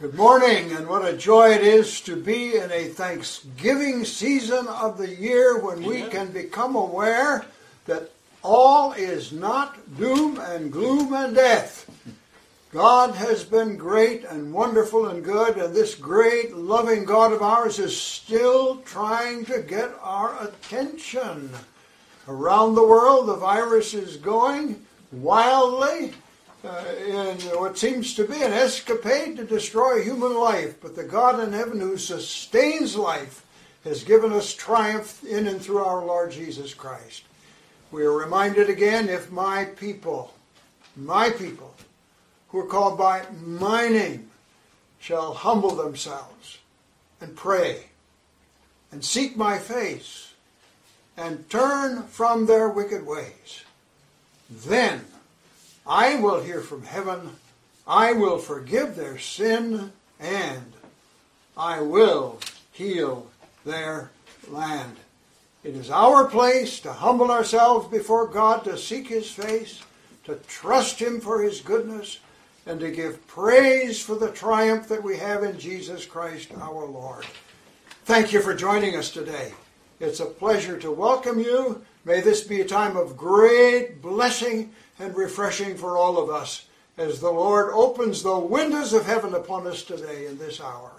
Good morning, and what a joy it is to be in a Thanksgiving season of the year when we can become aware that all is not doom and gloom and death. God has been great and wonderful and good, and this great loving God of ours is still trying to get our attention. Around the world, the virus is going wildly uh, in what seems to be an escapade to destroy human life, but the God in heaven who sustains life has given us triumph in and through our Lord Jesus Christ. We are reminded again if my people, my people, who are called by my name, shall humble themselves and pray and seek my face and turn from their wicked ways, then I will hear from heaven, I will forgive their sin, and I will heal their land. It is our place to humble ourselves before God, to seek His face, to trust Him for His goodness, and to give praise for the triumph that we have in Jesus Christ our Lord. Thank you for joining us today. It's a pleasure to welcome you. May this be a time of great blessing and refreshing for all of us as the Lord opens the windows of heaven upon us today in this hour.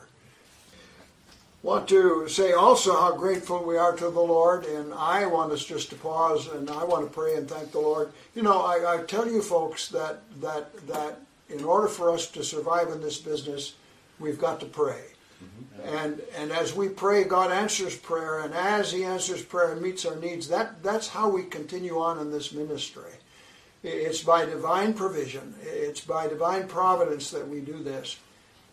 Want to say also how grateful we are to the Lord, and I want us just to pause and I want to pray and thank the Lord. You know, I, I tell you folks that that that in order for us to survive in this business, we've got to pray. Mm-hmm. And and as we pray, God answers prayer, and as He answers prayer and meets our needs, that that's how we continue on in this ministry. It's by divine provision. It's by divine providence that we do this.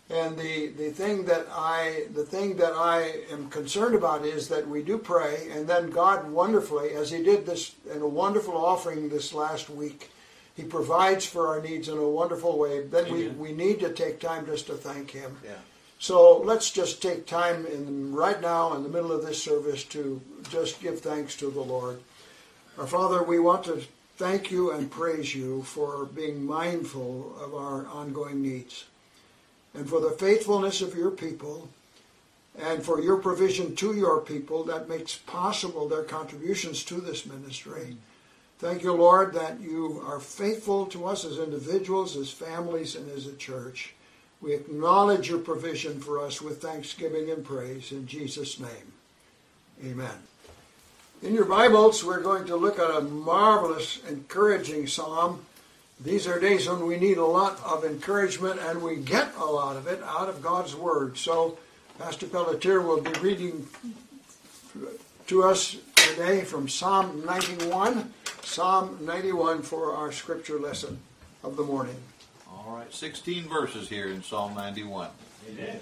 And the, the thing that I the thing that I am concerned about is that we do pray, and then God wonderfully, as He did this in a wonderful offering this last week, He provides for our needs in a wonderful way. Then we, we need to take time just to thank Him. Yeah. So let's just take time in right now in the middle of this service to just give thanks to the Lord. Our Father, we want to thank you and praise you for being mindful of our ongoing needs and for the faithfulness of your people and for your provision to your people that makes possible their contributions to this ministry. Thank you, Lord, that you are faithful to us as individuals, as families, and as a church. We acknowledge your provision for us with thanksgiving and praise in Jesus' name. Amen. In your Bibles, we're going to look at a marvelous, encouraging psalm. These are days when we need a lot of encouragement, and we get a lot of it out of God's Word. So, Pastor Pelletier will be reading to us today from Psalm 91. Psalm 91 for our scripture lesson of the morning. All right, 16 verses here in Psalm 91. Amen.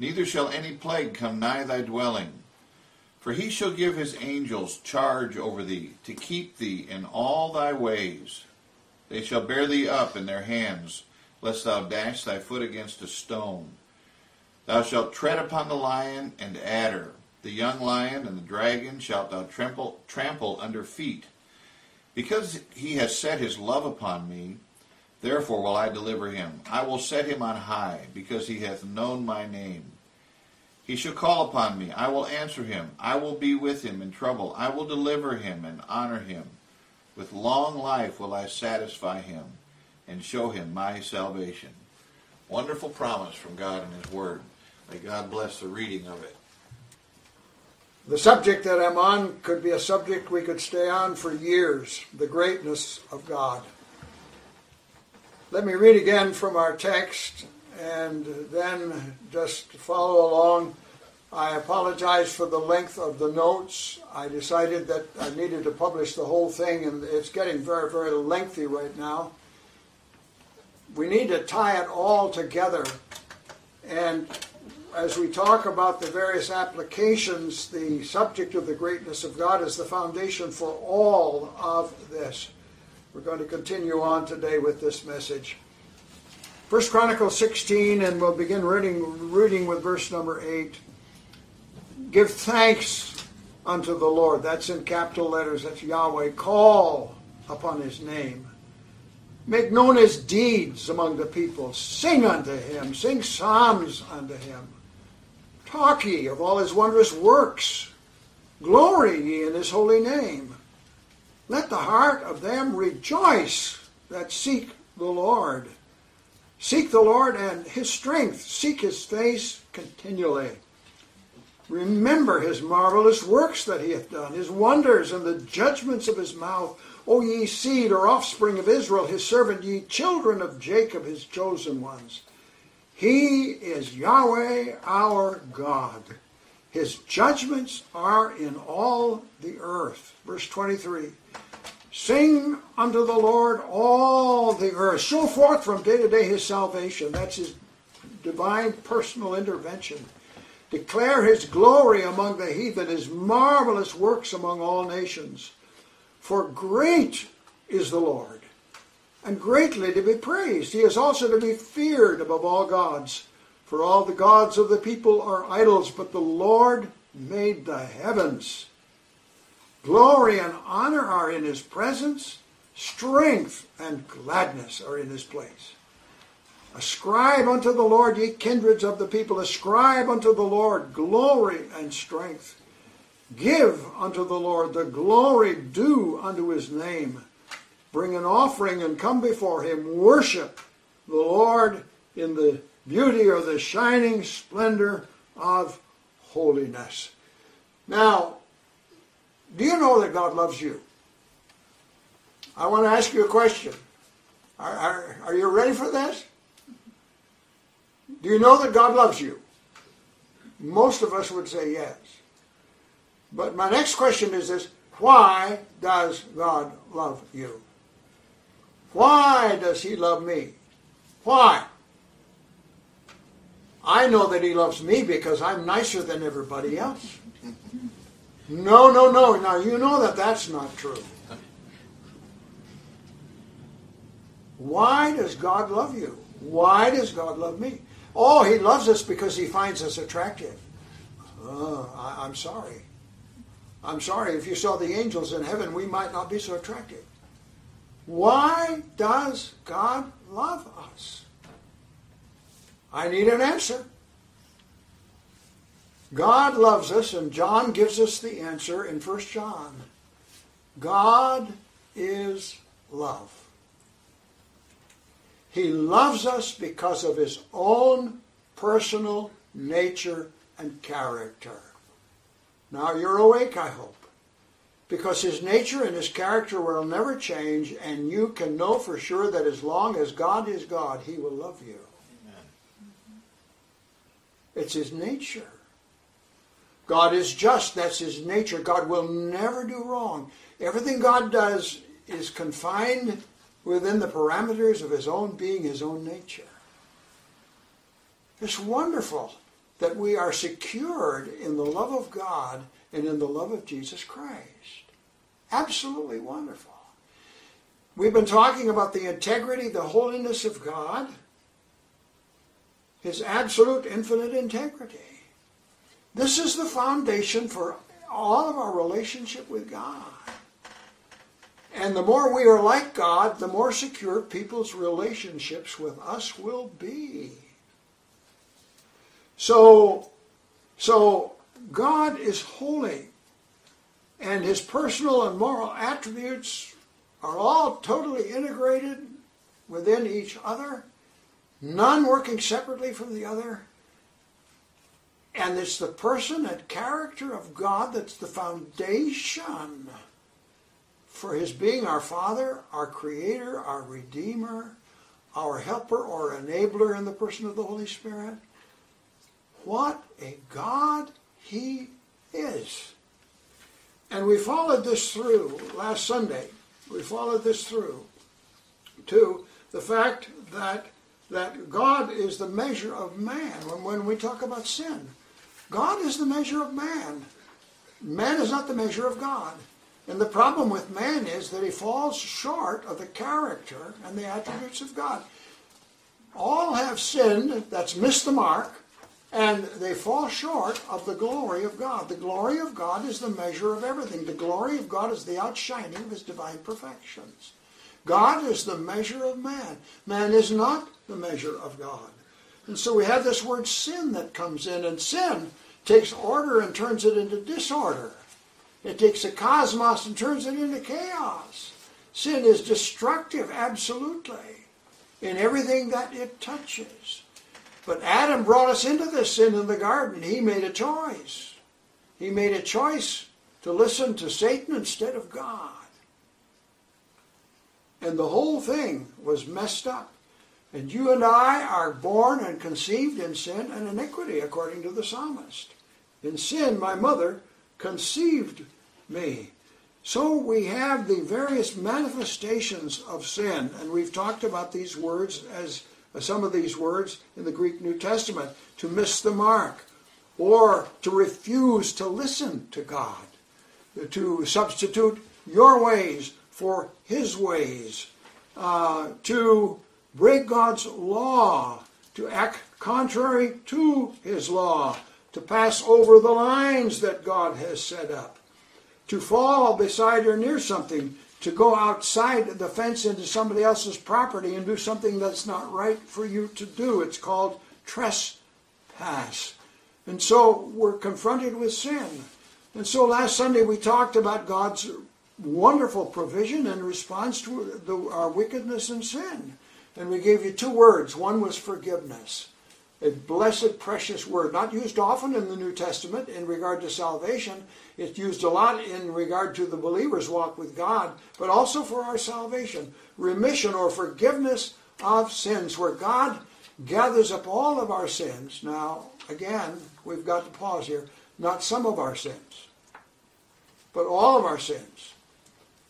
neither shall any plague come nigh thy dwelling. For he shall give his angels charge over thee, to keep thee in all thy ways. They shall bear thee up in their hands, lest thou dash thy foot against a stone. Thou shalt tread upon the lion and adder, the young lion and the dragon shalt thou trample, trample under feet. Because he has set his love upon me, Therefore will I deliver him. I will set him on high, because he hath known my name. He shall call upon me. I will answer him. I will be with him in trouble. I will deliver him and honor him. With long life will I satisfy him and show him my salvation. Wonderful promise from God in His Word. May God bless the reading of it. The subject that I'm on could be a subject we could stay on for years the greatness of God. Let me read again from our text and then just follow along. I apologize for the length of the notes. I decided that I needed to publish the whole thing, and it's getting very, very lengthy right now. We need to tie it all together. And as we talk about the various applications, the subject of the greatness of God is the foundation for all of this. We're going to continue on today with this message. First Chronicles 16, and we'll begin reading, reading with verse number 8. Give thanks unto the Lord. That's in capital letters. That's Yahweh. Call upon his name. Make known his deeds among the people. Sing unto him. Sing psalms unto him. Talk ye of all his wondrous works. Glory ye in his holy name. Let the heart of them rejoice that seek the Lord. Seek the Lord and his strength. Seek his face continually. Remember his marvelous works that he hath done, his wonders and the judgments of his mouth. O ye seed or offspring of Israel, his servant, ye children of Jacob, his chosen ones. He is Yahweh our God. His judgments are in all the earth. Verse 23. Sing unto the Lord all the earth. Show forth from day to day his salvation. That's his divine personal intervention. Declare his glory among the heathen, his marvelous works among all nations. For great is the Lord, and greatly to be praised. He is also to be feared above all gods. For all the gods of the people are idols, but the Lord made the heavens. Glory and honor are in his presence, strength and gladness are in his place. Ascribe unto the Lord, ye kindreds of the people, ascribe unto the Lord glory and strength. Give unto the Lord the glory due unto his name. Bring an offering and come before him. Worship the Lord in the beauty or the shining splendor of holiness. Now, do you know that God loves you? I want to ask you a question. Are, are, are you ready for this? Do you know that God loves you? Most of us would say yes. But my next question is this why does God love you? Why does He love me? Why? I know that He loves me because I'm nicer than everybody else. No, no, no. Now, you know that that's not true. Why does God love you? Why does God love me? Oh, He loves us because He finds us attractive. Uh, I, I'm sorry. I'm sorry. If you saw the angels in heaven, we might not be so attractive. Why does God love us? I need an answer. God loves us, and John gives us the answer in 1 John. God is love. He loves us because of his own personal nature and character. Now you're awake, I hope. Because his nature and his character will never change, and you can know for sure that as long as God is God, he will love you. It's his nature. God is just, that's his nature. God will never do wrong. Everything God does is confined within the parameters of his own being, his own nature. It's wonderful that we are secured in the love of God and in the love of Jesus Christ. Absolutely wonderful. We've been talking about the integrity, the holiness of God, his absolute infinite integrity. This is the foundation for all of our relationship with God. And the more we are like God, the more secure people's relationships with us will be. So, so God is holy, and his personal and moral attributes are all totally integrated within each other. None working separately from the other. And it's the person and character of God that's the foundation for his being our Father, our Creator, our Redeemer, our helper or enabler in the person of the Holy Spirit. What a God he is. And we followed this through last Sunday. We followed this through to the fact that that God is the measure of man. When, when we talk about sin, God is the measure of man. Man is not the measure of God. And the problem with man is that he falls short of the character and the attributes of God. All have sinned, that's missed the mark, and they fall short of the glory of God. The glory of God is the measure of everything. The glory of God is the outshining of his divine perfections. God is the measure of man. Man is not the measure of God. And so we have this word sin that comes in, and sin takes order and turns it into disorder. It takes a cosmos and turns it into chaos. Sin is destructive, absolutely, in everything that it touches. But Adam brought us into this sin in the garden. He made a choice. He made a choice to listen to Satan instead of God. And the whole thing was messed up. And you and I are born and conceived in sin and iniquity, according to the psalmist. In sin, my mother conceived me. So we have the various manifestations of sin, and we've talked about these words as some of these words in the Greek New Testament to miss the mark, or to refuse to listen to God, to substitute your ways for His ways, uh, to break God's law, to act contrary to His law, to pass over the lines that God has set up, to fall beside or near something, to go outside the fence into somebody else's property and do something that's not right for you to do. It's called trespass. And so we're confronted with sin. And so last Sunday we talked about God's wonderful provision in response to the, our wickedness and sin. And we gave you two words. One was forgiveness a blessed, precious word, not used often in the New Testament in regard to salvation. It's used a lot in regard to the believer's walk with God, but also for our salvation. Remission or forgiveness of sins, where God gathers up all of our sins. Now, again, we've got to pause here. Not some of our sins, but all of our sins.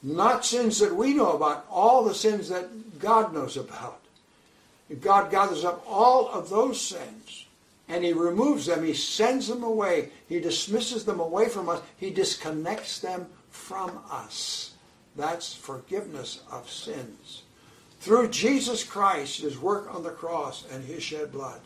Not sins that we know about, all the sins that God knows about. God gathers up all of those sins and he removes them. He sends them away. He dismisses them away from us. He disconnects them from us. That's forgiveness of sins. Through Jesus Christ, his work on the cross, and his shed blood,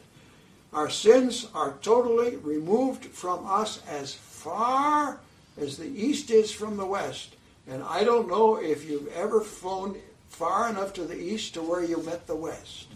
our sins are totally removed from us as far as the east is from the west. And I don't know if you've ever flown far enough to the east to where you met the west.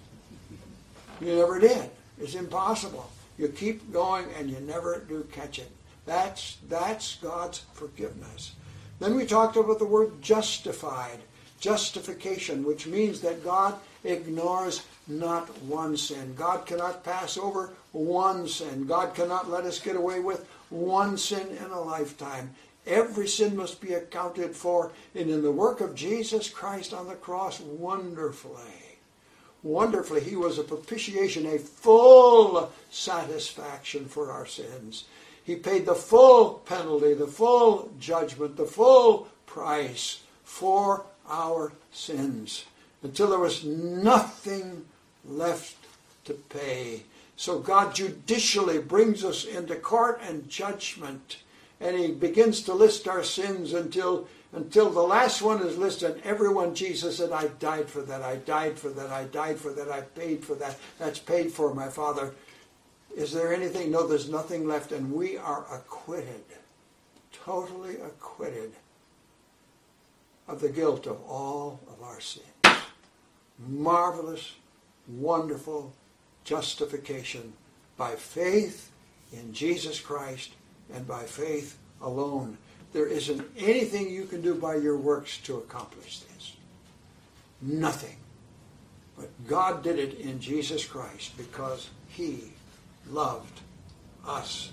You never did. It's impossible. You keep going and you never do catch it. That's, that's God's forgiveness. Then we talked about the word justified, justification, which means that God ignores not one sin. God cannot pass over one sin. God cannot let us get away with one sin in a lifetime. Every sin must be accounted for, and in the work of Jesus Christ on the cross, wonderfully wonderfully. He was a propitiation, a full satisfaction for our sins. He paid the full penalty, the full judgment, the full price for our sins until there was nothing left to pay. So God judicially brings us into court and judgment, and He begins to list our sins until until the last one is listed. Everyone, Jesus said, I died for that, I died for that, I died for that, I paid for that. That's paid for, my Father. Is there anything? No, there's nothing left, and we are acquitted, totally acquitted of the guilt of all of our sins. Marvelous, wonderful justification by faith in Jesus Christ and by faith alone. There isn't anything you can do by your works to accomplish this. Nothing. But God did it in Jesus Christ because He loved us.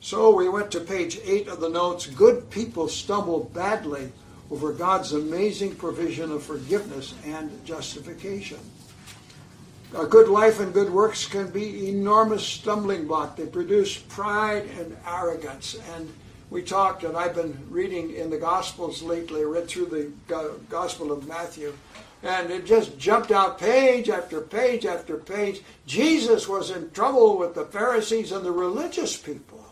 So we went to page 8 of the notes. Good people stumble badly over God's amazing provision of forgiveness and justification. A good life and good works can be enormous stumbling block. They produce pride and arrogance. And we talked, and I've been reading in the Gospels lately, read through the Gospel of Matthew, and it just jumped out page after page after page. Jesus was in trouble with the Pharisees and the religious people.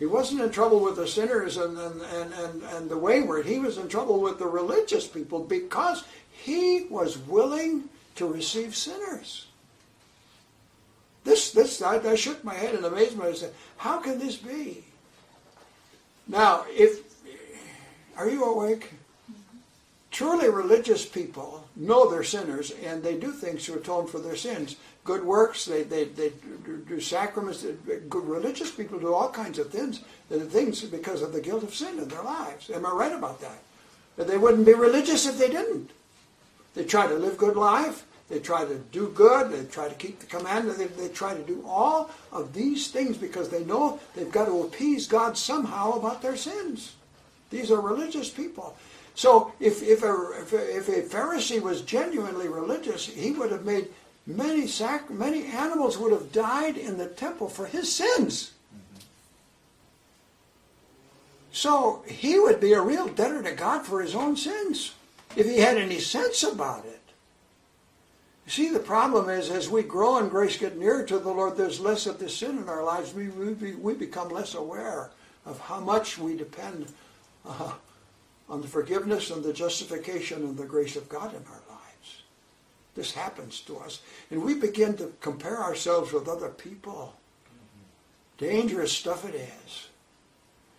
He wasn't in trouble with the sinners and, and, and, and, and the wayward. He was in trouble with the religious people because he was willing to receive sinners. This, this, I, I shook my head in amazement. I said, "How can this be?" Now, if are you awake? Truly religious people know they're sinners and they do things to atone for their sins. Good works, they, they, they do sacraments. Good religious people do all kinds of things, uh, things because of the guilt of sin in their lives. Am I right about that? But they wouldn't be religious if they didn't. They try to live good life. They try to do good. They try to keep the commandment. They, they try to do all of these things because they know they've got to appease God somehow about their sins. These are religious people. So if, if, a, if, a, if a Pharisee was genuinely religious, he would have made many sac- many animals would have died in the temple for his sins. So he would be a real debtor to God for his own sins if he had any sense about it. You see, the problem is as we grow in grace, get nearer to the Lord, there's less of this sin in our lives. We, we, we become less aware of how much we depend uh, on the forgiveness and the justification and the grace of God in our lives. This happens to us. And we begin to compare ourselves with other people. Dangerous stuff it is.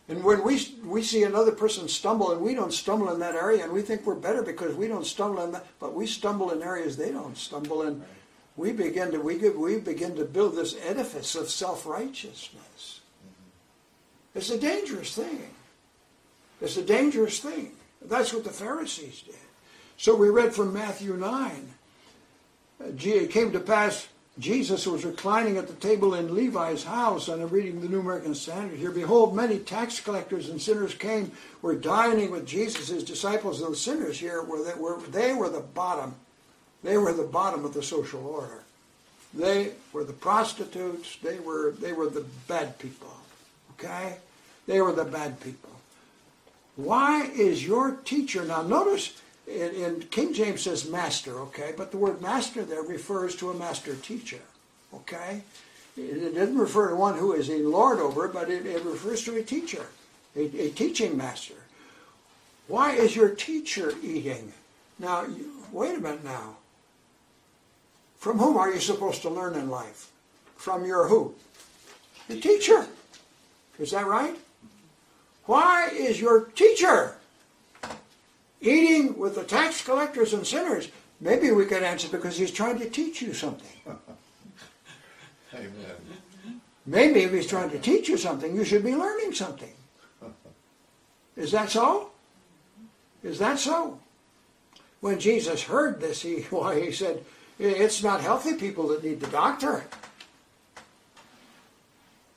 And when we, we see another person stumble and we don't stumble in that area and we think we're better because we don't stumble in that, but we stumble in areas they don't stumble in, we begin to, we, we begin to build this edifice of self-righteousness. It's a dangerous thing. It's a dangerous thing. That's what the Pharisees did. So we read from Matthew 9. Uh, it came to pass Jesus was reclining at the table in Levi's house, and I'm reading the New American Standard here. Behold, many tax collectors and sinners came, were dining with Jesus. His disciples, those sinners here, were, they were, they were the bottom. They were the bottom of the social order. They were the prostitutes. They were, they were the bad people. Okay? They were the bad people. Why is your teacher, now notice, in, in, King James says master, okay, but the word master there refers to a master teacher, okay? It, doesn't refer to one who is a lord over but it, it refers to a teacher, a, a, teaching master. Why is your teacher eating? Now, you, wait a minute now. From whom are you supposed to learn in life? From your who? The teacher. Is that right? Why is your teacher eating with the tax collectors and sinners? Maybe we could answer because he's trying to teach you something. Amen. Maybe if he's trying to teach you something, you should be learning something. Is that so? Is that so? When Jesus heard this, he why he said, "It's not healthy people that need the doctor,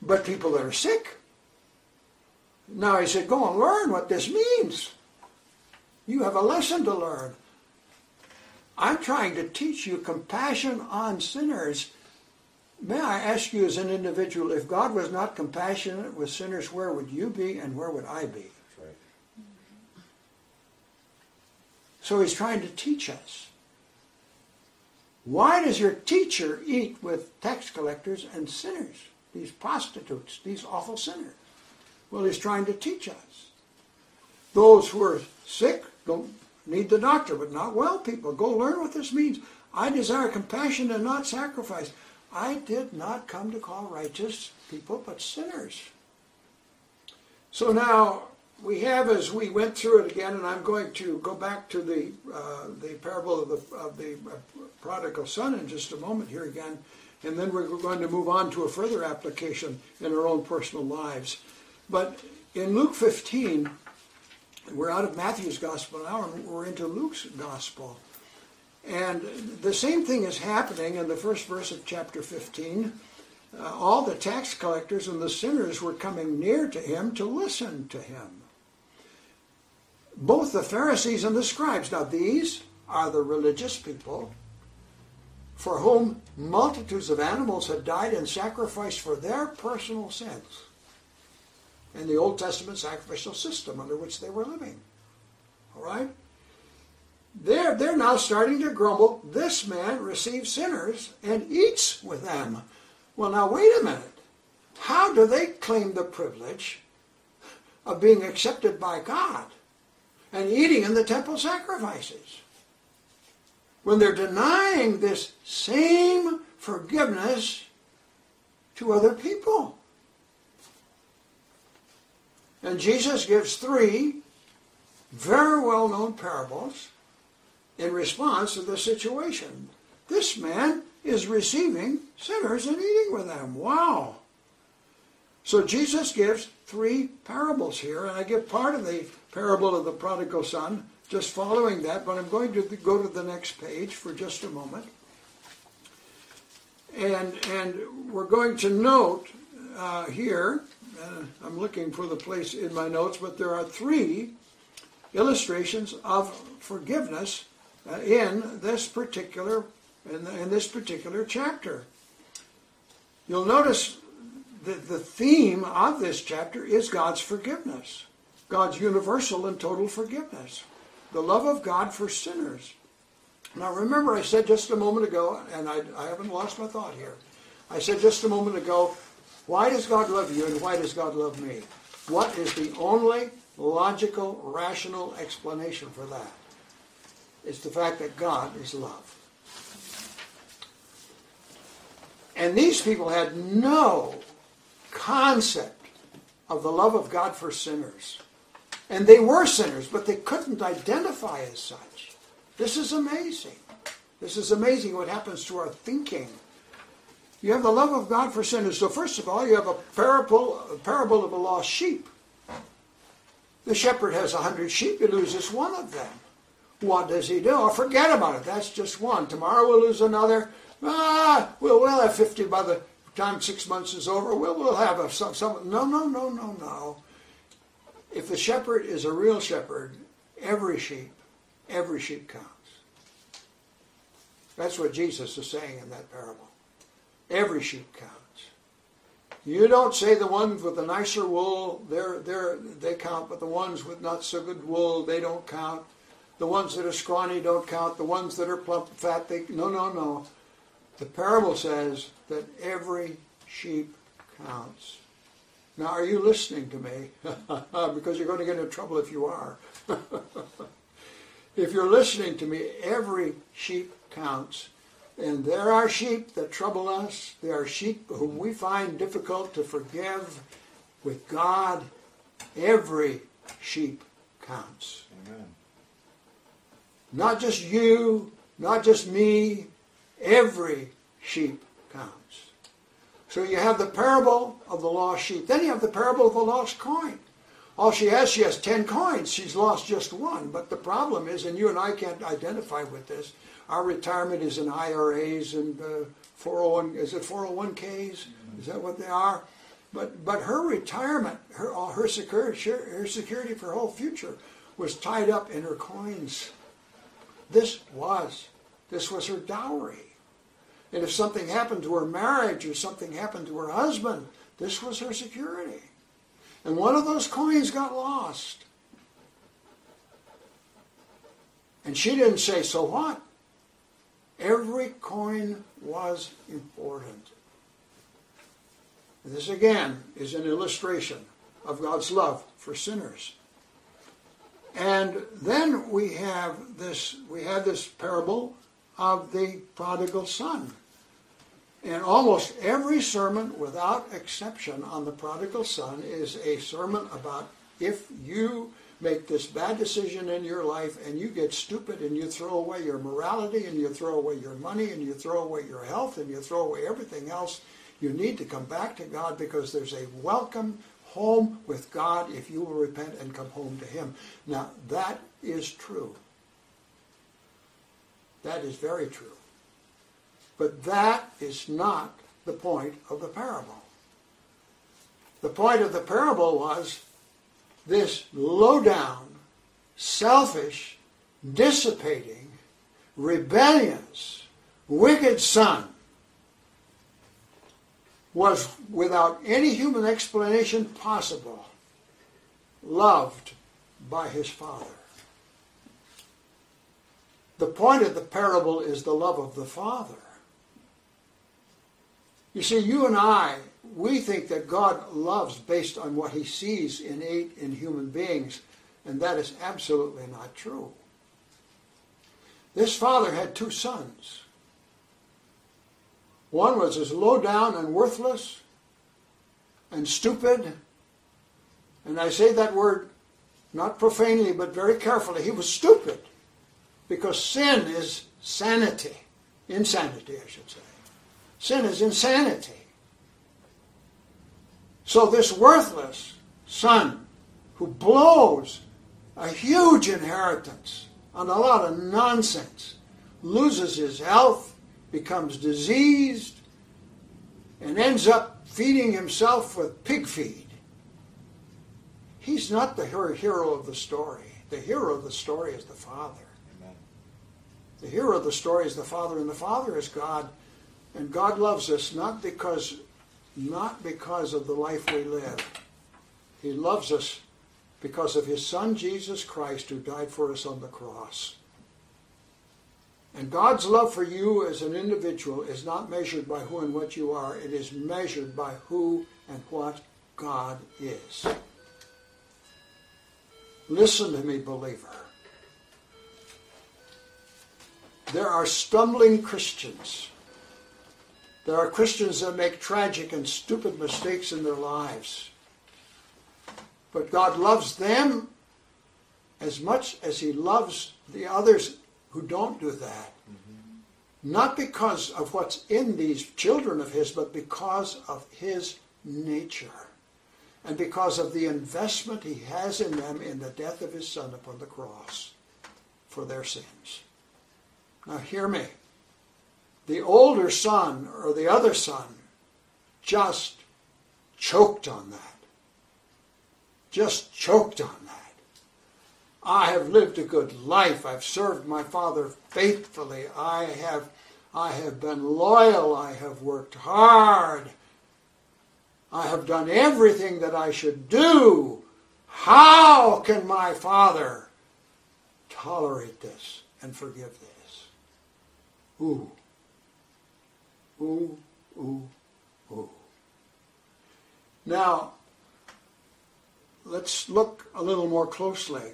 but people that are sick." Now he said, "Go and learn what this means." You have a lesson to learn. I'm trying to teach you compassion on sinners. May I ask you as an individual, if God was not compassionate with sinners, where would you be and where would I be? Right. So he's trying to teach us. Why does your teacher eat with tax collectors and sinners, these prostitutes, these awful sinners? Well, he's trying to teach us. Those who are sick don't need the doctor, but not well people. Go learn what this means. I desire compassion and not sacrifice. I did not come to call righteous people, but sinners. So now we have, as we went through it again, and I'm going to go back to the uh, the parable of the of the uh, prodigal son in just a moment here again, and then we're going to move on to a further application in our own personal lives. But in Luke 15, we're out of Matthew's gospel now, and we're into Luke's gospel. And the same thing is happening in the first verse of chapter 15. Uh, all the tax collectors and the sinners were coming near to him to listen to him. Both the Pharisees and the scribes. Now, these are the religious people for whom multitudes of animals had died and sacrificed for their personal sins in the Old Testament sacrificial system under which they were living. All right? They're, they're now starting to grumble. This man receives sinners and eats with them. Well, now, wait a minute. How do they claim the privilege of being accepted by God and eating in the temple sacrifices? When they're denying this same forgiveness to other people. And Jesus gives three very well known parables in response to the situation. This man is receiving sinners and eating with them. Wow. So Jesus gives three parables here, and I give part of the parable of the prodigal son just following that, but I'm going to go to the next page for just a moment. And, and we're going to note uh, here, uh, I'm looking for the place in my notes, but there are three illustrations of forgiveness uh, in this particular in, the, in this particular chapter. You'll notice that the theme of this chapter is God's forgiveness, God's universal and total forgiveness, the love of God for sinners. Now, remember, I said just a moment ago, and I, I haven't lost my thought here. I said just a moment ago, why does God love you and why does God love me? What is the only logical, rational explanation for that? It's the fact that God is love. And these people had no concept of the love of God for sinners. And they were sinners, but they couldn't identify as such. This is amazing. This is amazing what happens to our thinking. You have the love of God for sinners. So, first of all, you have a parable, a parable of a lost sheep. The shepherd has a hundred sheep, he loses one of them. What does he do? Oh, forget about it. That's just one. Tomorrow we'll lose another. Ah, we'll, we'll have 50 by the time six months is over. We'll, we'll have a, some, some. No, no, no, no, no. If the shepherd is a real shepherd, every sheep, every sheep counts. That's what Jesus is saying in that parable. Every sheep counts. You don't say the ones with the nicer wool, they're, they're, they count, but the ones with not so good wool, they don't count. The ones that are scrawny don't count. The ones that are plump, and fat, they no, no, no. The parable says that every sheep counts. Now, are you listening to me? because you're going to get into trouble if you are. if you're listening to me, every sheep counts. And there are sheep that trouble us. There are sheep whom we find difficult to forgive. With God, every sheep counts. Amen. Not just you, not just me, every sheep counts. So you have the parable of the lost sheep. Then you have the parable of the lost coin. All she has, she has 10 coins. She's lost just one. But the problem is, and you and I can't identify with this, our retirement is in IRAs and uh, 401, is it 401ks? Is that what they are? But, but her retirement, her, her, security, her security for her whole future was tied up in her coins. This was. This was her dowry. And if something happened to her marriage or something happened to her husband, this was her security. And one of those coins got lost. And she didn't say, so what? Every coin was important. This again is an illustration of God's love for sinners. And then we have this we have this parable of the prodigal son. And almost every sermon, without exception, on the prodigal son is a sermon about if you make this bad decision in your life and you get stupid and you throw away your morality and you throw away your money and you throw away your health and you throw away everything else, you need to come back to God because there's a welcome home with God if you will repent and come home to Him. Now, that is true. That is very true. But that is not the point of the parable. The point of the parable was this low down, selfish, dissipating, rebellious, wicked son was, without any human explanation possible, loved by his father. The point of the parable is the love of the Father. You see, you and I, we think that God loves based on what he sees innate in human beings, and that is absolutely not true. This father had two sons. One was as low down and worthless and stupid, and I say that word not profanely but very carefully. He was stupid because sin is sanity. Insanity, I should say. Sin is insanity. So this worthless son who blows a huge inheritance on a lot of nonsense loses his health, becomes diseased, and ends up feeding himself with pig feed. He's not the hero of the story. The hero of the story is the Father. The hero of the story is the Father, and the Father is God. And God loves us not because, not because of the life we live. He loves us because of His Son Jesus Christ who died for us on the cross. And God's love for you as an individual is not measured by who and what you are. It is measured by who and what God is. Listen to me, believer. There are stumbling Christians. There are Christians that make tragic and stupid mistakes in their lives. But God loves them as much as He loves the others who don't do that. Mm-hmm. Not because of what's in these children of His, but because of His nature. And because of the investment He has in them in the death of His Son upon the cross for their sins. Now, hear me. The older son or the other son just choked on that. Just choked on that. I have lived a good life. I've served my father faithfully. I have, I have been loyal. I have worked hard. I have done everything that I should do. How can my father tolerate this and forgive this? Ooh. Ooh, ooh, ooh. Now, let's look a little more closely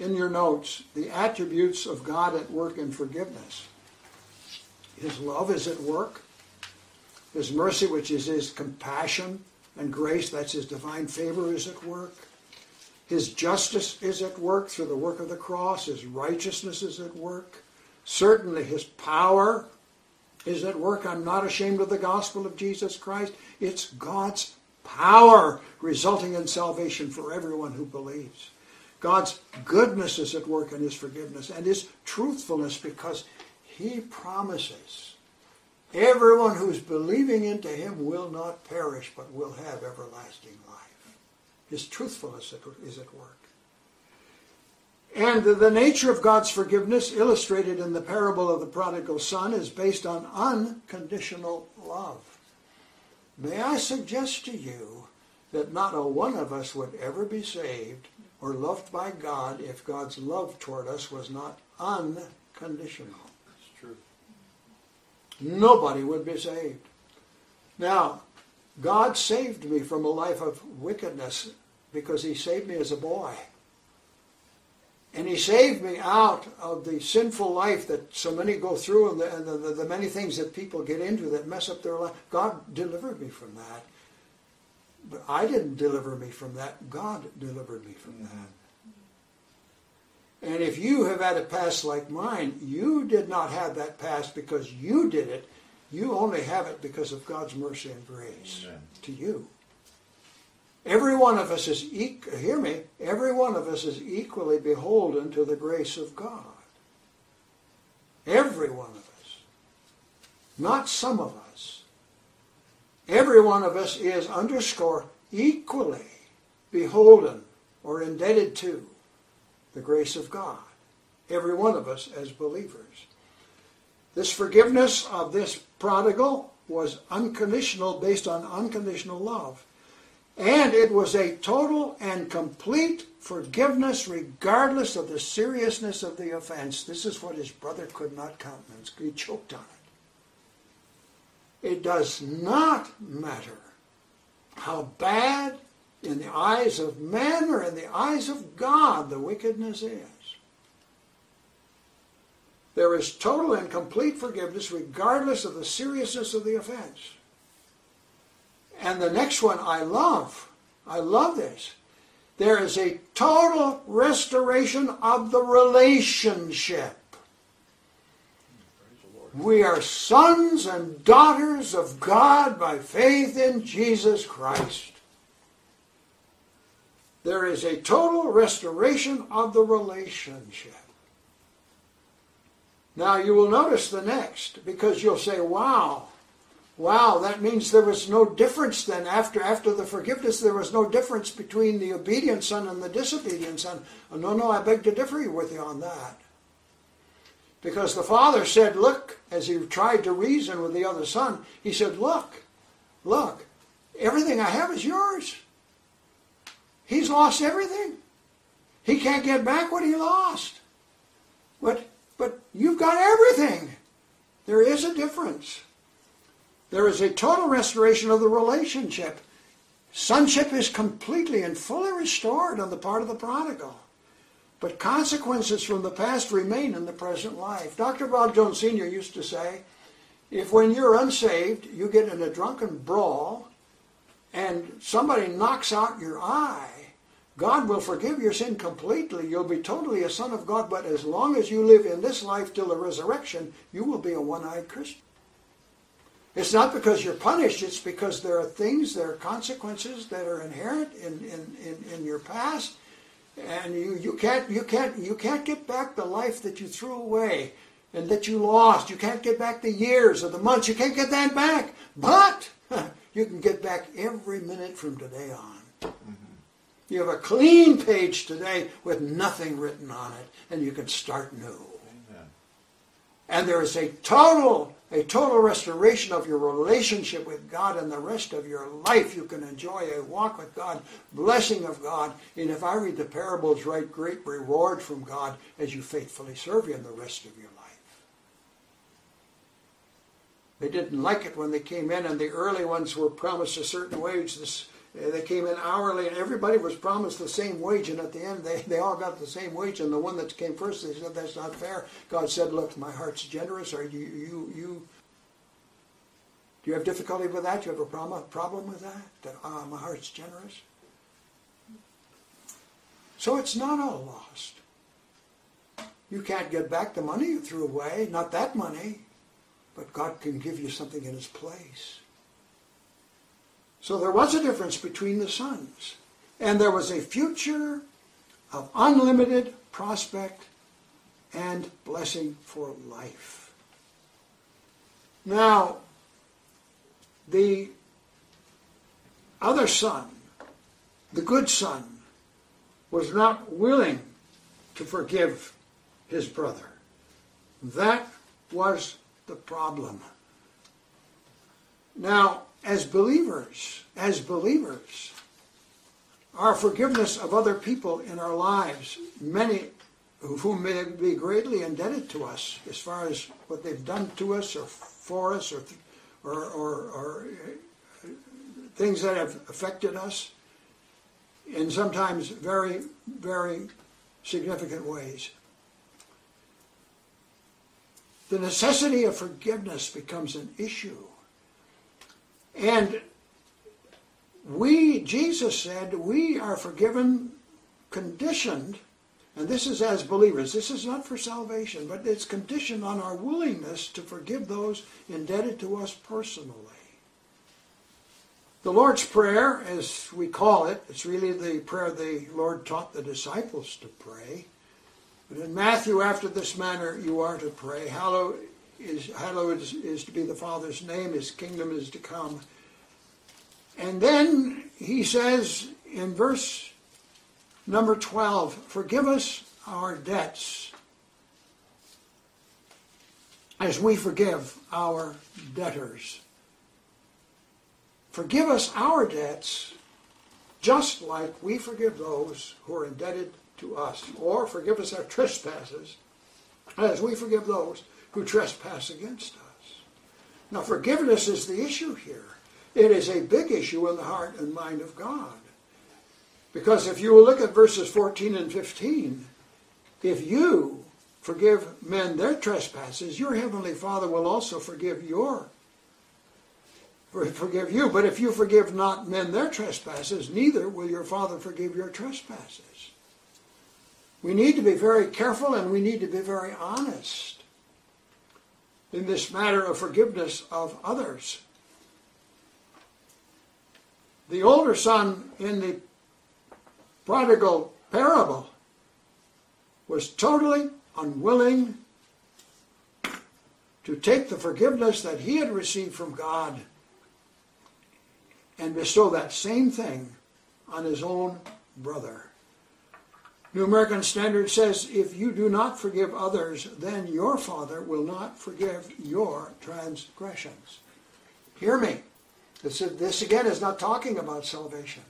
in your notes the attributes of God at work in forgiveness. His love is at work. His mercy, which is his compassion and grace, that's his divine favor, is at work. His justice is at work through the work of the cross. His righteousness is at work. Certainly his power is at work. I'm not ashamed of the gospel of Jesus Christ. It's God's power resulting in salvation for everyone who believes. God's goodness is at work in his forgiveness and his truthfulness because he promises everyone who's believing into him will not perish but will have everlasting life. His truthfulness is at work. And the nature of God's forgiveness, illustrated in the parable of the prodigal son, is based on unconditional love. May I suggest to you that not a one of us would ever be saved or loved by God if God's love toward us was not unconditional. That's true. Nobody would be saved. Now, God saved me from a life of wickedness because he saved me as a boy. And he saved me out of the sinful life that so many go through and the, and the, the, the many things that people get into that mess up their life. God delivered me from that. But I didn't deliver me from that. God delivered me from that. And if you have had a past like mine, you did not have that past because you did it. You only have it because of God's mercy and grace Amen. to you. Every one of us is, hear me, every one of us is equally beholden to the grace of God. Every one of us. Not some of us. Every one of us is underscore equally beholden or indebted to the grace of God. Every one of us as believers. This forgiveness of this prodigal was unconditional, based on unconditional love. And it was a total and complete forgiveness regardless of the seriousness of the offense. This is what his brother could not countenance. He choked on it. It does not matter how bad in the eyes of men or in the eyes of God the wickedness is. There is total and complete forgiveness regardless of the seriousness of the offense. And the next one I love. I love this. There is a total restoration of the relationship. We are sons and daughters of God by faith in Jesus Christ. There is a total restoration of the relationship. Now you will notice the next because you'll say, wow, wow, that means there was no difference then after, after the forgiveness, there was no difference between the obedient son and the disobedient son. Oh, no, no, I beg to differ with you on that. Because the father said, look, as he tried to reason with the other son, he said, look, look, everything I have is yours. He's lost everything. He can't get back what he lost. But but you've got everything. There is a difference. There is a total restoration of the relationship. Sonship is completely and fully restored on the part of the prodigal. But consequences from the past remain in the present life. Dr. Bob Jones Sr. used to say, if when you're unsaved, you get in a drunken brawl and somebody knocks out your eye, God will forgive your sin completely. You'll be totally a son of God, but as long as you live in this life till the resurrection, you will be a one-eyed Christian. It's not because you're punished, it's because there are things, there are consequences that are inherent in, in, in, in your past. And you, you can't you can't you can't get back the life that you threw away and that you lost. You can't get back the years or the months. You can't get that back. But you can get back every minute from today on. Mm-hmm. You have a clean page today with nothing written on it, and you can start new. Amen. And there is a total, a total restoration of your relationship with God and the rest of your life. You can enjoy a walk with God, blessing of God, and if I read the parables right, great reward from God as you faithfully serve Him the rest of your life. They didn't like it when they came in, and the early ones were promised a certain wage. This they came in hourly, and everybody was promised the same wage, and at the end, they, they all got the same wage. And the one that came first, they said, That's not fair. God said, Look, my heart's generous. Are you, you, you, do you have difficulty with that? Do you have a problem, problem with that? That, ah, my heart's generous? So it's not all lost. You can't get back the money you threw away, not that money, but God can give you something in its place. So there was a difference between the sons. And there was a future of unlimited prospect and blessing for life. Now, the other son, the good son, was not willing to forgive his brother. That was the problem. Now, as believers, as believers, our forgiveness of other people in our lives, many of whom may be greatly indebted to us as far as what they've done to us or for us or, or, or, or things that have affected us in sometimes very, very significant ways. The necessity of forgiveness becomes an issue and we, Jesus said, we are forgiven conditioned, and this is as believers, this is not for salvation, but it's conditioned on our willingness to forgive those indebted to us personally. The Lord's Prayer, as we call it, it's really the prayer the Lord taught the disciples to pray. But in Matthew, after this manner, you are to pray. Hallowed is, hallowed is, is to be the Father's name, his kingdom is to come. And then he says in verse number 12, Forgive us our debts as we forgive our debtors. Forgive us our debts just like we forgive those who are indebted to us. Or forgive us our trespasses as we forgive those who trespass against us. Now, forgiveness is the issue here. It is a big issue in the heart and mind of God. Because if you will look at verses 14 and 15, if you forgive men their trespasses, your heavenly Father will also forgive your forgive you. But if you forgive not men their trespasses, neither will your Father forgive your trespasses. We need to be very careful and we need to be very honest in this matter of forgiveness of others. The older son in the prodigal parable was totally unwilling to take the forgiveness that he had received from God and bestow that same thing on his own brother. New American Standard says, if you do not forgive others, then your Father will not forgive your transgressions. Hear me. This, this again is not talking about salvation.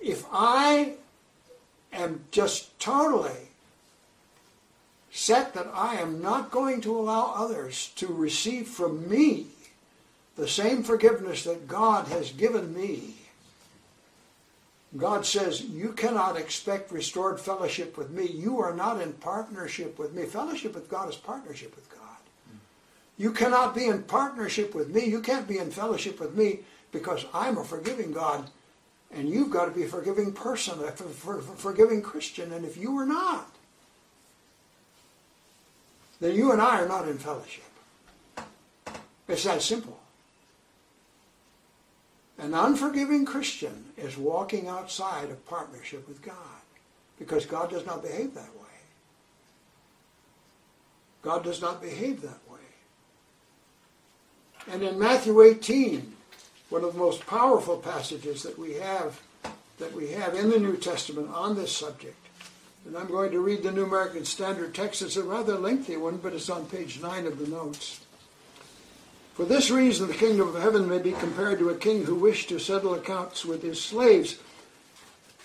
If I am just totally set that I am not going to allow others to receive from me the same forgiveness that God has given me, God says, You cannot expect restored fellowship with me. You are not in partnership with me. Fellowship with God is partnership with God. You cannot be in partnership with me. You can't be in fellowship with me because I'm a forgiving God and you've got to be a forgiving person, a forgiving Christian. And if you are not, then you and I are not in fellowship. It's that simple. An unforgiving Christian is walking outside of partnership with God because God does not behave that way. God does not behave that way. And in Matthew 18, one of the most powerful passages that we have that we have in the New Testament on this subject. And I'm going to read the New American Standard text. It's a rather lengthy one, but it's on page 9 of the notes. For this reason, the kingdom of heaven may be compared to a king who wished to settle accounts with his slaves.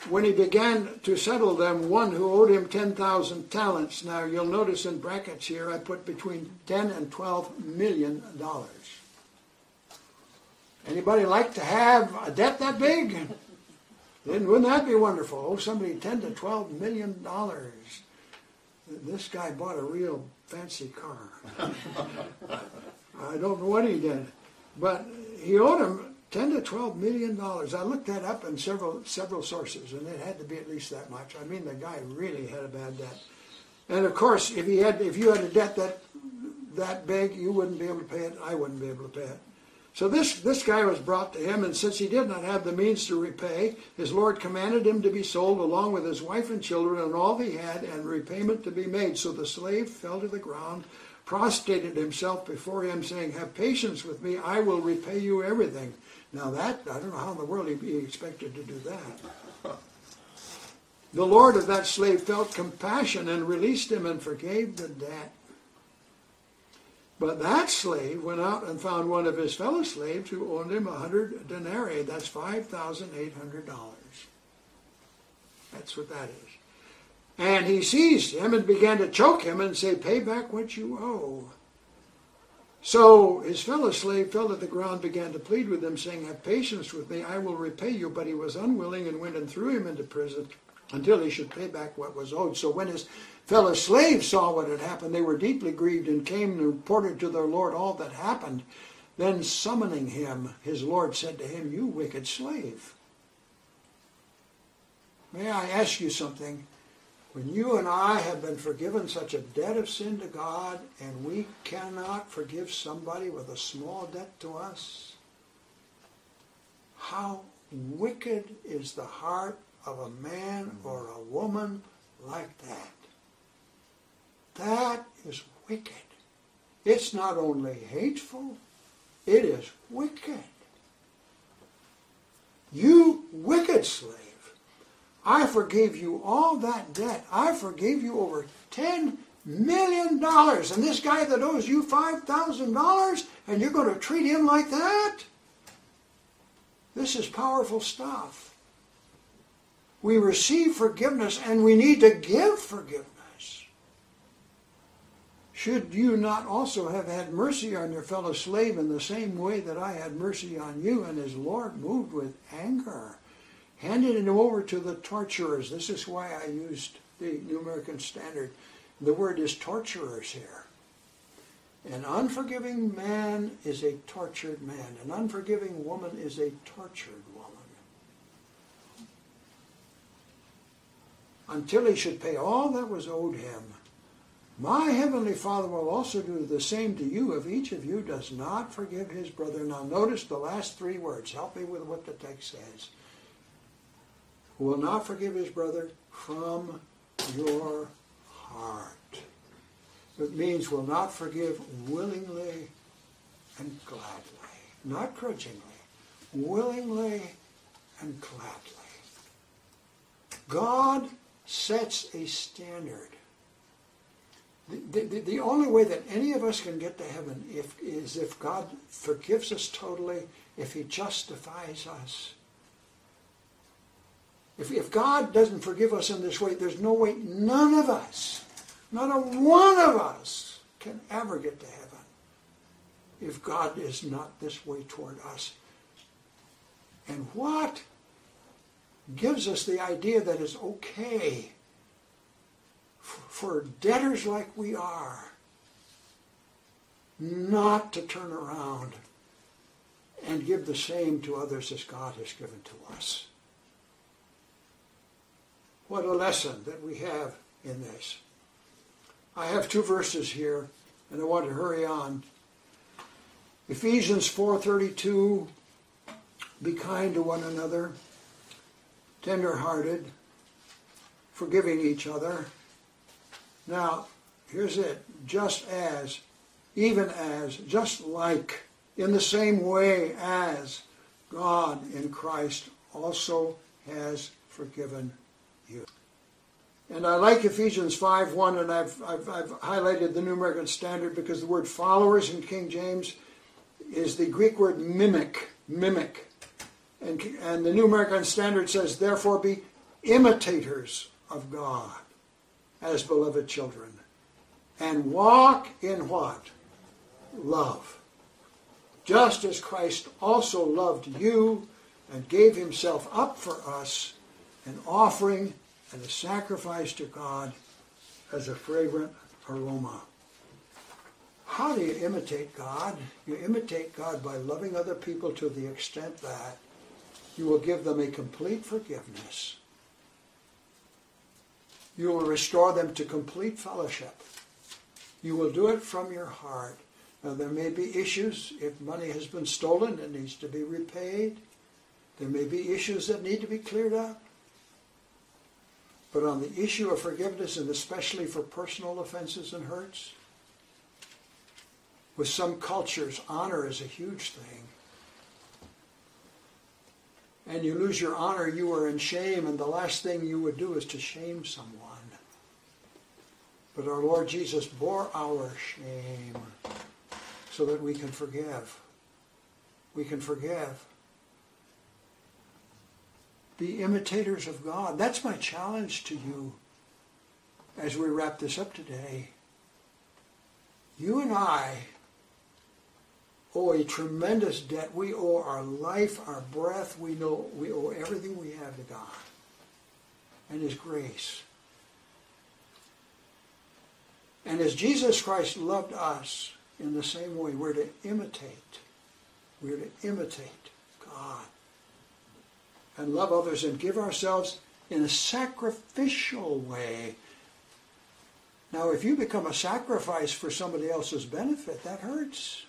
When he began to settle them, one who owed him 10,000 talents. Now, you'll notice in brackets here, I put between 10 and 12 million dollars. Anybody like to have a debt that big? Then wouldn't that be wonderful? Oh, somebody 10 to 12 million dollars. This guy bought a real fancy car. I don't know what he did, but he owed him ten to twelve million dollars. I looked that up in several several sources, and it had to be at least that much. I mean, the guy really had a bad debt. And of course, if he had, if you had a debt that that big, you wouldn't be able to pay it. I wouldn't be able to pay it. So this, this guy was brought to him, and since he did not have the means to repay, his Lord commanded him to be sold along with his wife and children and all he had, and repayment to be made. So the slave fell to the ground, prostrated himself before him, saying, Have patience with me, I will repay you everything. Now that, I don't know how in the world he expected to do that. The Lord of that slave felt compassion and released him and forgave the debt. But that slave went out and found one of his fellow slaves who owed him a hundred denarii. That's five thousand eight hundred dollars. That's what that is. And he seized him and began to choke him and say, Pay back what you owe. So his fellow slave fell to the ground, began to plead with him, saying, Have patience with me, I will repay you. But he was unwilling and went and threw him into prison until he should pay back what was owed. So when his fellow slaves saw what had happened, they were deeply grieved and came and reported to their Lord all that happened. Then summoning him, his Lord said to him, You wicked slave. May I ask you something? When you and I have been forgiven such a debt of sin to God, and we cannot forgive somebody with a small debt to us, how wicked is the heart of a man mm-hmm. or a woman like that. That is wicked. It's not only hateful, it is wicked. You wicked slave, I forgave you all that debt. I forgave you over $10 million. And this guy that owes you $5,000, and you're going to treat him like that? This is powerful stuff. We receive forgiveness and we need to give forgiveness. Should you not also have had mercy on your fellow slave in the same way that I had mercy on you? And his Lord moved with anger, handed him over to the torturers. This is why I used the New American Standard. The word is torturers here. An unforgiving man is a tortured man. An unforgiving woman is a tortured woman. Until he should pay all that was owed him. My heavenly Father will also do the same to you if each of you does not forgive his brother. Now, notice the last three words. Help me with what the text says. Who will not forgive his brother from your heart. It means will not forgive willingly and gladly, not grudgingly, willingly and gladly. God sets a standard the, the, the, only way that any of us can get to heaven if, is if God forgives us totally, if He justifies us. If, if God doesn't forgive us in this way, there's no way none of us, not a one of us, can ever get to heaven if God is not this way toward us. And what gives us the idea that it's okay for debtors like we are not to turn around and give the same to others as God has given to us. What a lesson that we have in this. I have two verses here and I want to hurry on. Ephesians 4:32 Be kind to one another, tender-hearted, forgiving each other now, here's it. Just as, even as, just like, in the same way as God in Christ also has forgiven you. And I like Ephesians 5 1, and I've, I've, I've highlighted the New American Standard because the word followers in King James is the Greek word mimic, mimic. And, and the New American Standard says, therefore be imitators of God as beloved children. And walk in what? Love. Just as Christ also loved you and gave himself up for us, an offering and a sacrifice to God as a fragrant aroma. How do you imitate God? You imitate God by loving other people to the extent that you will give them a complete forgiveness you will restore them to complete fellowship. You will do it from your heart. Now, there may be issues. If money has been stolen, it needs to be repaid. There may be issues that need to be cleared up. But on the issue of forgiveness, and especially for personal offenses and hurts, with some cultures, honor is a huge thing. And you lose your honor, you are in shame, and the last thing you would do is to shame someone. But our Lord Jesus bore our shame so that we can forgive. We can forgive. Be imitators of God. That's my challenge to you as we wrap this up today. You and I owe a tremendous debt. We owe our life, our breath. We know we owe everything we have to God and His grace. And as Jesus Christ loved us in the same way, we're to imitate. We're to imitate God and love others and give ourselves in a sacrificial way. Now, if you become a sacrifice for somebody else's benefit, that hurts.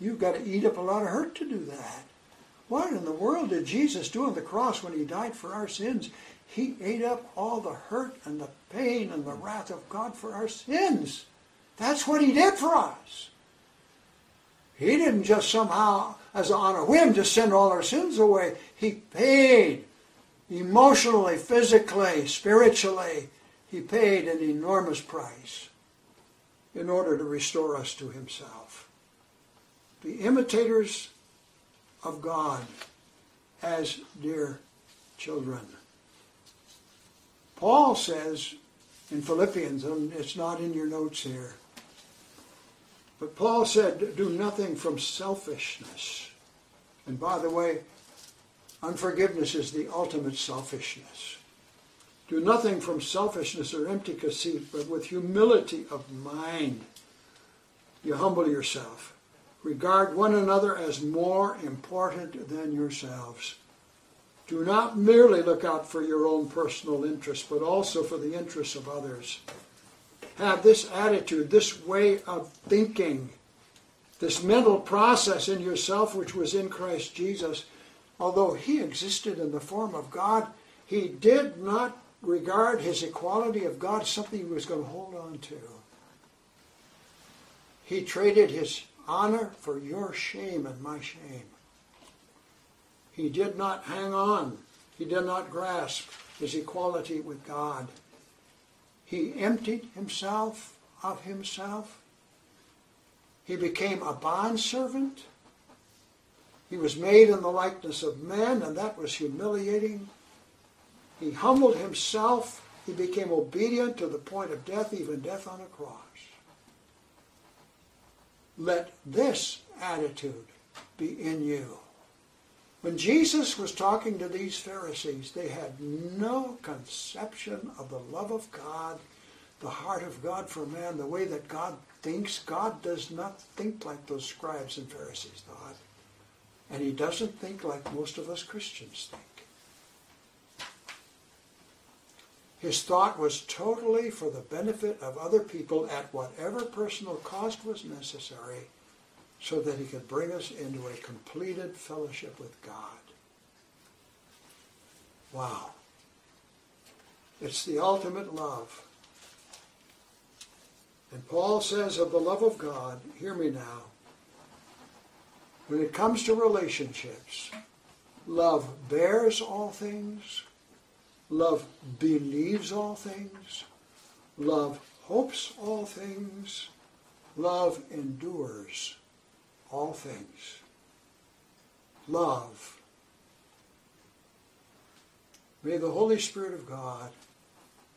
You've got to eat up a lot of hurt to do that. What in the world did Jesus do on the cross when he died for our sins? He ate up all the hurt and the pain and the wrath of God for our sins. That's what he did for us. He didn't just somehow, as on a whim, just send all our sins away. He paid emotionally, physically, spiritually. He paid an enormous price in order to restore us to himself. Be imitators of God as dear children. Paul says in Philippians, and it's not in your notes here, but Paul said, do nothing from selfishness. And by the way, unforgiveness is the ultimate selfishness. Do nothing from selfishness or empty conceit, but with humility of mind. You humble yourself. Regard one another as more important than yourselves. Do not merely look out for your own personal interests, but also for the interests of others. Have this attitude, this way of thinking, this mental process in yourself which was in Christ Jesus. Although he existed in the form of God, he did not regard his equality of God as something he was going to hold on to. He traded his honor for your shame and my shame. He did not hang on. He did not grasp his equality with God. He emptied himself of himself. He became a bondservant. He was made in the likeness of men, and that was humiliating. He humbled himself. He became obedient to the point of death, even death on a cross. Let this attitude be in you. When Jesus was talking to these Pharisees, they had no conception of the love of God, the heart of God for man, the way that God thinks. God does not think like those scribes and Pharisees thought. And he doesn't think like most of us Christians think. His thought was totally for the benefit of other people at whatever personal cost was necessary so that he could bring us into a completed fellowship with God. Wow. It's the ultimate love. And Paul says of the love of God, hear me now, when it comes to relationships, love bears all things, love believes all things, love hopes all things, love endures all things. Love. May the Holy Spirit of God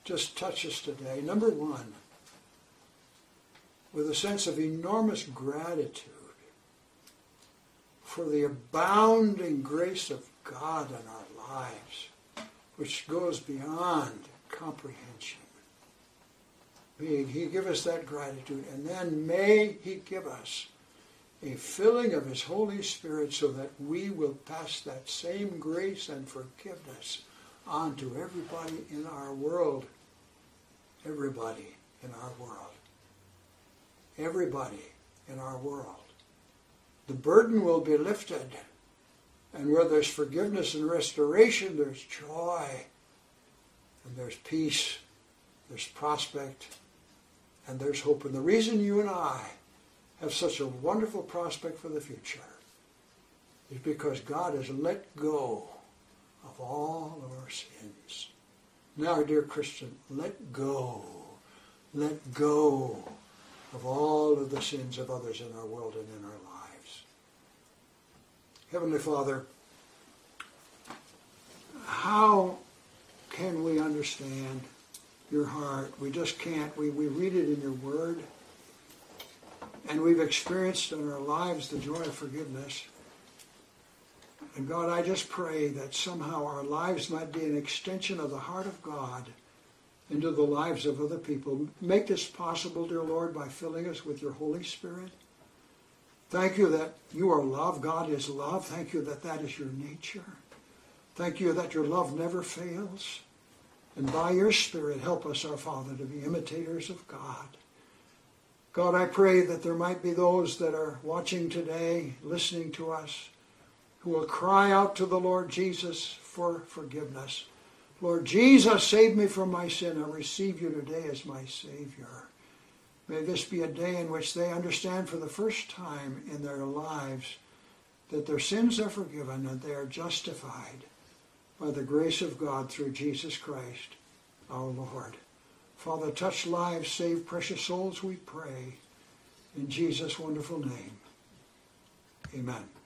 just touch us today. Number one, with a sense of enormous gratitude for the abounding grace of God in our lives, which goes beyond comprehension. May He give us that gratitude, and then may He give us a filling of His Holy Spirit so that we will pass that same grace and forgiveness on to everybody in our world. Everybody in our world. Everybody in our world. The burden will be lifted. And where there's forgiveness and restoration, there's joy. And there's peace. There's prospect. And there's hope. And the reason you and I have such a wonderful prospect for the future is because God has let go of all of our sins. Now, dear Christian, let go. Let go of all of the sins of others in our world and in our lives. Heavenly Father, how can we understand your heart? We just can't. We, we read it in your word. And we've experienced in our lives the joy of forgiveness. And God, I just pray that somehow our lives might be an extension of the heart of God into the lives of other people. Make this possible, dear Lord, by filling us with your Holy Spirit. Thank you that you are love. God is love. Thank you that that is your nature. Thank you that your love never fails. And by your Spirit, help us, our Father, to be imitators of God. God, I pray that there might be those that are watching today, listening to us, who will cry out to the Lord Jesus for forgiveness. Lord Jesus, save me from my sin. I receive you today as my Savior. May this be a day in which they understand for the first time in their lives that their sins are forgiven and they are justified by the grace of God through Jesus Christ, our Lord. Father, touch lives, save precious souls, we pray. In Jesus' wonderful name. Amen.